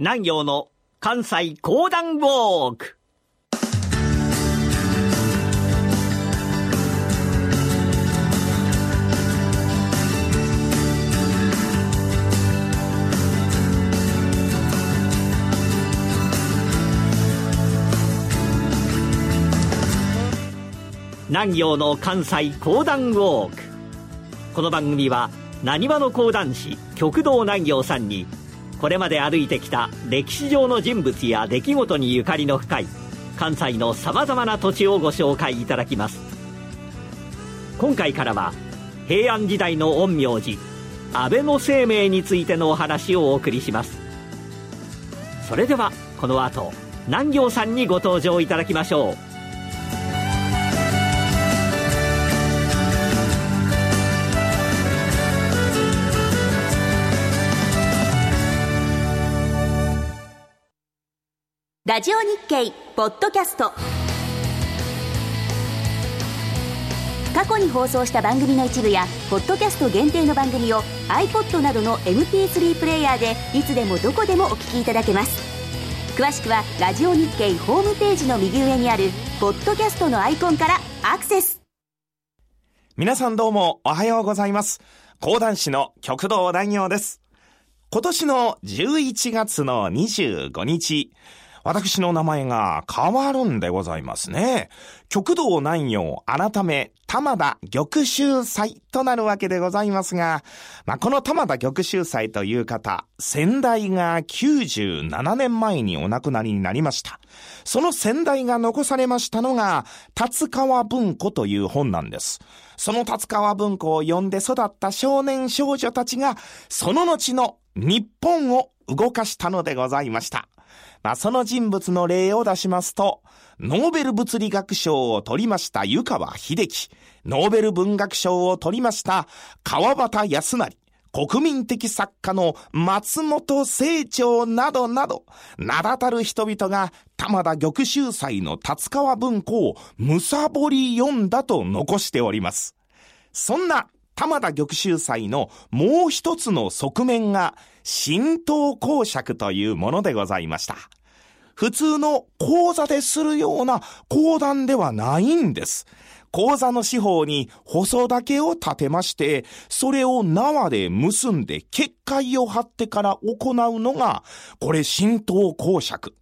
南陽の関西講談ウォーク。南陽の関西講談ウォーク。この番組はなにわの講談師極道南陽さんにこれまで歩いてきた歴史上の人物や出来事にゆかりの深い関西のさまざまな土地をご紹介いただきます。今回からは平安時代の陰陽師安倍の生命についてのお話をお送りします。それではこの後南行さんにご登場いただきましょう。ラジオ日経ポッドキャスト。過去に放送した番組の一部やポッドキャスト限定の番組を iPod などの MP3 プレイヤーでいつでもどこでもお聞きいただけます。詳しくはラジオ日経ホームページの右上にあるポッドキャストのアイコンからアクセス。皆さんどうもおはようございます。講談師の極道大行です。今年の11月の25日私の名前が変わるんでございますね。極道南陽改め玉田玉秀祭となるわけでございますが、まあ、この玉田玉秀祭という方、先代が97年前にお亡くなりになりました。その先代が残されましたのが、達川文庫という本なんです。その達川文庫を読んで育った少年少女たちが、その後の日本を動かしたのでございました。まあ、その人物の例を出しますと、ノーベル物理学賞を取りました湯川秀樹、ノーベル文学賞を取りました川端康成、国民的作家の松本清張などなど、名だたる人々が玉田玉秀祭の達川文庫をむさぼり読んだと残しております。そんな玉田玉秀祭のもう一つの側面が、神道公爵というものでございました。普通の講座でするような講談ではないんです。講座の四方に細竹を立てまして、それを縄で結んで結界を張ってから行うのが、これ神道公爵。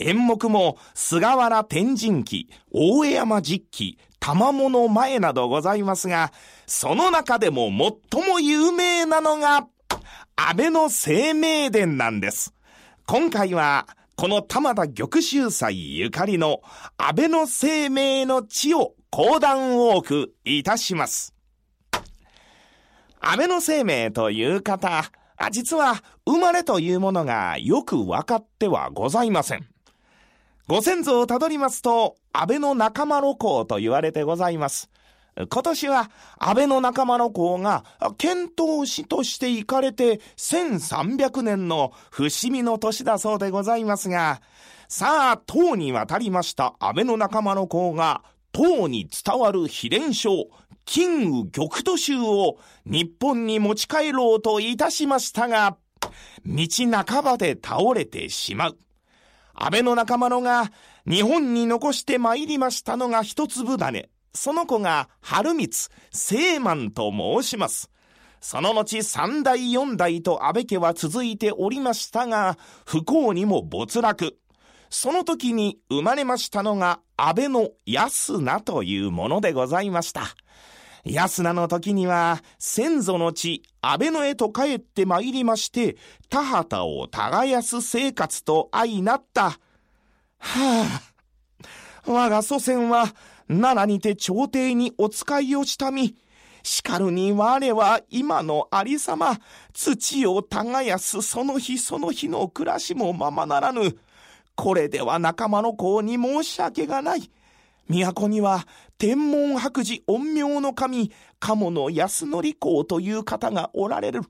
演目も菅原天神記、大江山実記、玉物前などございますが、その中でも最も有名なのが、安倍の生命殿なんです。今回は、この玉田玉秀祭ゆかりの安倍の生命の地を講談多くいたします。安倍の生命という方、実は生まれというものがよく分かってはございません。ご先祖をたどりますと、安倍の仲間の子と言われてございます。今年は安倍の仲間の子が遣唐使として行かれて1300年の伏見の年だそうでございますが、さあ、唐に渡りました安倍の仲間の子が、唐に伝わる秘伝書、金羽玉都集を日本に持ち帰ろうといたしましたが、道半ばで倒れてしまう。安倍の仲間のが日本に残して参りましたのが一粒種。その子が春光、聖満と申します。その後三代四代と安倍家は続いておりましたが、不幸にも没落。その時に生まれましたのが安倍の安名というものでございました。安名の時には、先祖の地、安倍のへと帰って参りまして、田畑を耕す生活と相なった。はあ、我が祖先は、奈良にて朝廷にお使いをしたみ、しかるに我は今のありさま、土を耕すその日その日の暮らしもままならぬ。これでは仲間の子に申し訳がない。都には天文白寺陰陽の神、鴨の安則公という方がおられる。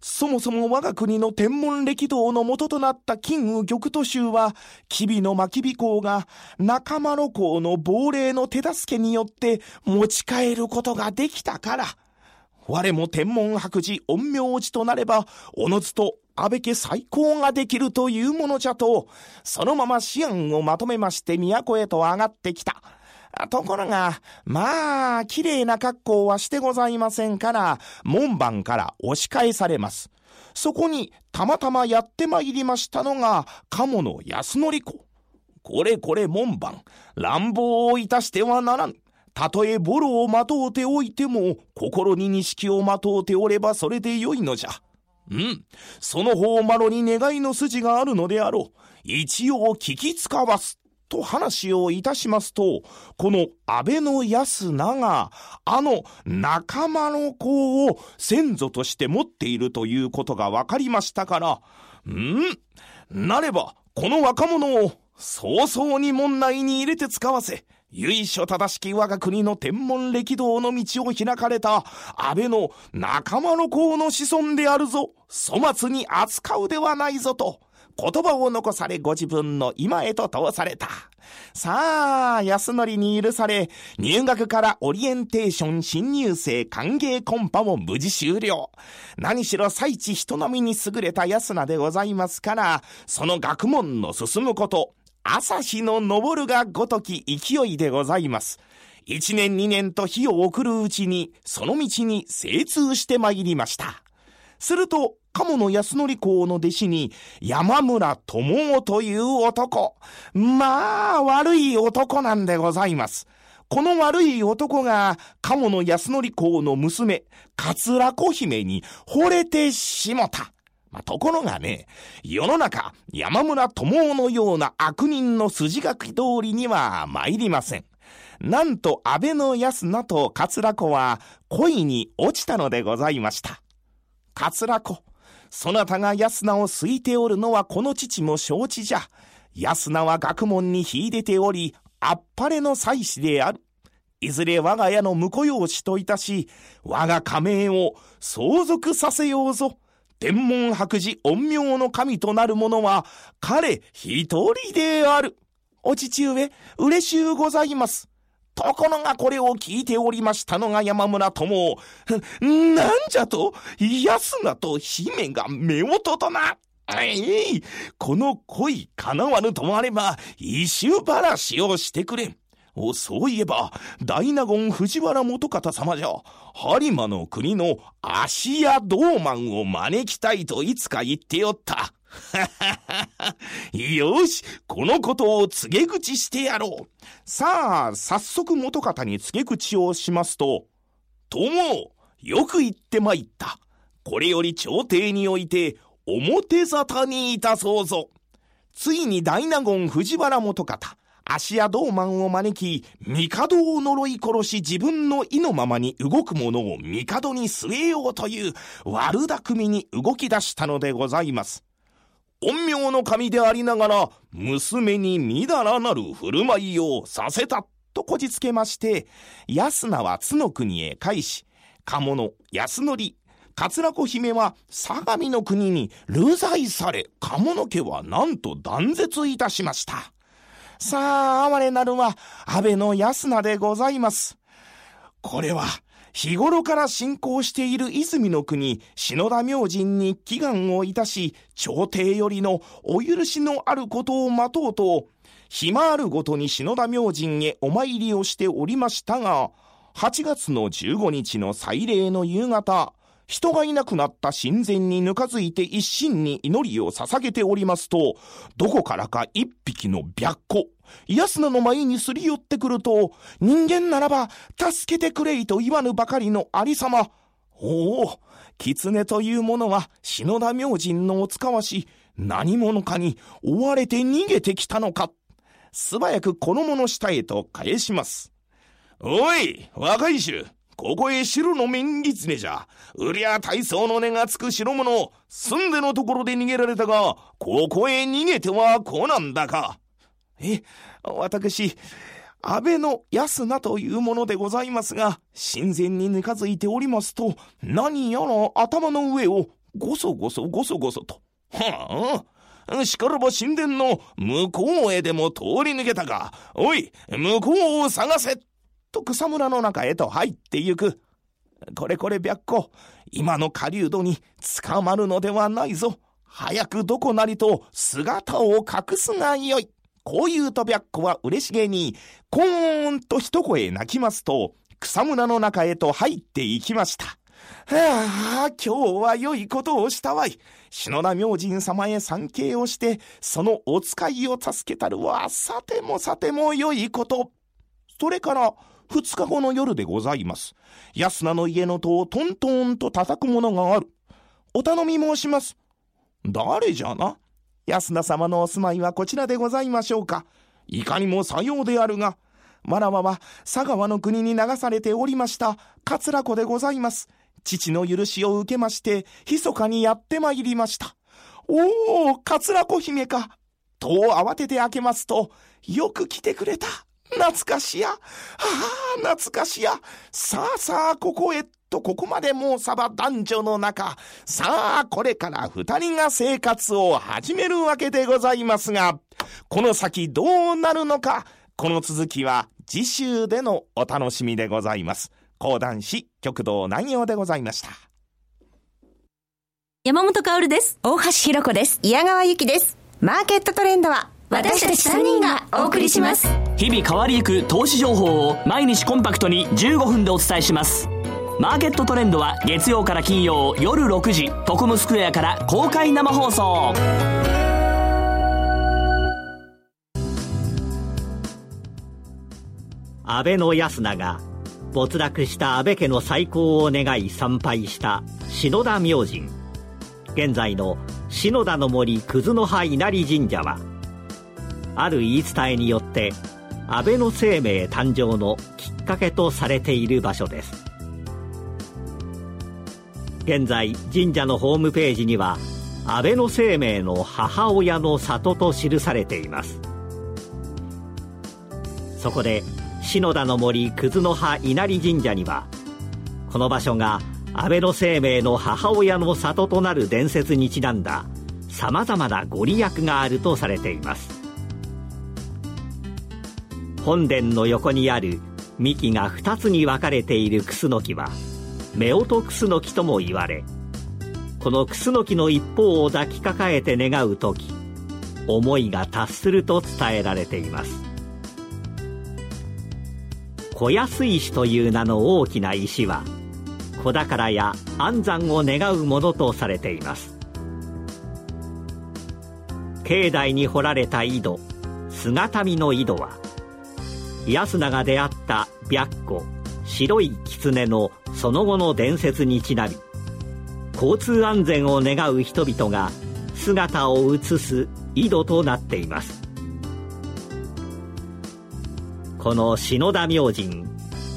そもそも我が国の天文歴道の元となった金羽玉都州は、吉備の巻火公が仲間の公の亡霊の手助けによって持ち帰ることができたから。我も天文白寺陰陽寺となれば、おのずと安倍家再興ができるというものじゃと、そのまま思案をまとめまして都へと上がってきた。ところが、まあ、綺麗な格好はしてございませんから、門番から押し返されます。そこに、たまたまやってまいりましたのが、鴨の安則子。これこれ門番、乱暴をいたしてはならぬ。たとえボロをまとうておいても、心に錦をまとうておればそれでよいのじゃ。うん。その方マロに願いの筋があるのであろう。一応聞きつかわす。と話をいたしますと、この安倍の安名が、あの仲間の子を先祖として持っているということが分かりましたから、ん？なれば、この若者を早々に門内に入れて使わせ、由緒正しき我が国の天文歴道の道を開かれた安倍の仲間の子の子孫であるぞ、粗末に扱うではないぞと、言葉を残されご自分の今へと通された。さあ、安則に許され、入学からオリエンテーション新入生歓迎コンパも無事終了。何しろ最地人並みに優れた安名でございますから、その学問の進むこと、朝日の昇るがごとき勢いでございます。一年二年と日を送るうちに、その道に精通してまいりました。すると、鴨の安則公の弟子に山村智夫という男。まあ、悪い男なんでございます。この悪い男が、鴨の安則公の娘、桂子姫に惚れてしもた。まあ、ところがね、世の中、山村智夫のような悪人の筋書き通りには参りません。なんと安倍の安名と桂子は恋に落ちたのでございました。桂子。そなたが安名を空いておるのはこの父も承知じゃ。安名は学問に秀でており、あっぱれの妻子である。いずれ我が家の婿養子といたし、我が家名を相続させようぞ。天文白寺陰陽の神となる者は、彼一人である。お父上、嬉しゅうございます。ところがこれを聞いておりましたのが山村友。なんじゃと、安名と姫が夫婦とな。えい、この恋叶わぬともあれば、一周話をしてくれ。お、そういえば、大納言藤原元方様じゃ、播磨の国の芦屋道満を招きたいといつか言っておった。よし、このことを告げ口してやろう。さあ、早速元方に告げ口をしますと、友、よく言ってまいった。これより朝廷において、表沙汰にいたそうぞ。ついに大納言藤原元方、芦屋道満を招き、帝を呪い殺し自分の意のままに動く者を帝に据えようという悪巧みに動き出したのでございます。陰陽の神でありながら、娘にみだらなる振る舞いをさせた、とこじつけまして、安名は津の国へ返し、鴨の安則、桂子姫は相模の国に流罪され、鴨の家はなんと断絶いたしました。さあ、哀れなるは、安倍の安名でございます。これは、日頃から信仰している泉の国、篠田明神に祈願をいたし、朝廷よりのお許しのあることを待とうと、暇あるごとに篠田明神へお参りをしておりましたが、8月の15日の祭礼の夕方、人がいなくなった神前にぬかづいて一心に祈りを捧げておりますと、どこからか一匹の白虎、安野の前にすり寄ってくると、人間ならば、助けてくれいと言わぬばかりのありさま。おお、狐というものは、篠田明神のお使わし、何者かに追われて逃げてきたのか。素早くこの者下へと返します。おい、若い衆。ここへ白の面狐じゃ。うりゃ大層の根がつく白者。住んでのところで逃げられたが、ここへ逃げてはこなんだか。え、私、安倍の安名というものでございますが、神前にぬかづいておりますと、何やら頭の上をごそごそごそごそと。はあ、しからば神殿の向こうへでも通り抜けたが、おい、向こうを探せと草むらの中へと入ってゆく。これこれ白虎、今の狩人に捕まるのではないぞ。早くどこなりと姿を隠すがよい。こういうとびゃっこは嬉しげに、コーンと一声泣きますと、草むらの中へと入っていきました。はあ、今日は良いことをしたわい。篠田明神様へ参詣をして、そのお使いを助けたるは、さてもさても良いこと。それから、二日後の夜でございます。安名の家の戸をトントンと叩くものがある。お頼み申します。誰じゃな？安田様のお住まいはこちらでございましょうか。いかにもさようであるが、わらわは佐川の国に流されておりました、桂子でございます。父の許しを受けまして、密かにやってまいりました。おお、桂子姫か。戸を慌てて開けますと、よく来てくれた。懐かしや。はあ、懐かしや。さあさあ、ここへとここまでもうさば男女の中。さあ、これから二人が生活を始めるわけでございますが、この先どうなるのか、この続きは次週でのお楽しみでございます。講談師極道南陽でございました。山本薫です。大橋ひろ子です。宮川ゆきです。マーケットトレンドは私たち3人がお送りします。日々変わりゆく投資情報を毎日コンパクトに15分でお伝えします。マーケットトレンドは月曜から金曜夜6時、トコムスクエアから公開生放送。安倍の安名が没落した安倍家の再興を願い参拝した篠田明神現在の篠田の森葛の葉稲荷神社はある言い伝えによって安倍の生命誕生のきっかけとされている場所です。現在神社のホームページには安倍の生命の母親の里と記されています。そこで篠田の森葛の葉稲荷神社にはこの場所が安倍晴明の母親の里となる伝説にちなんださまざまなご利益があるとされています。本殿の横にある幹が2つに分かれているクスノキは夫婦クスノキとも言われこのクスノキの一方を抱きかかえて願う時思いが達すると伝えられています。小安石という名の大きな石は子宝や安産を願うものとされています。境内に掘られた井戸姿見の井戸は安名が出会った白虎白い狐のその後の伝説にちなみ交通安全を願う人々が姿を映す井戸となっています。この篠田明神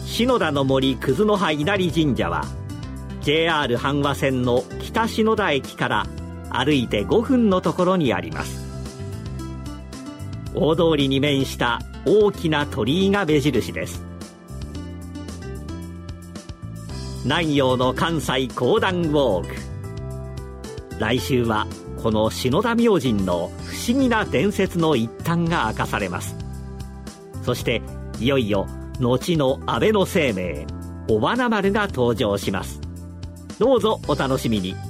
篠田の森葛の葉稲荷神社は JR 阪和線の北篠田駅から歩いて5分のところにあります。大通りに面した大きな鳥居が目印です。南陽の関西講談ウォーク。来週はこの篠田明神の不思議な伝説の一端が明かされます。そしていよいよ後の安倍の生命尾花丸が登場します。どうぞお楽しみに。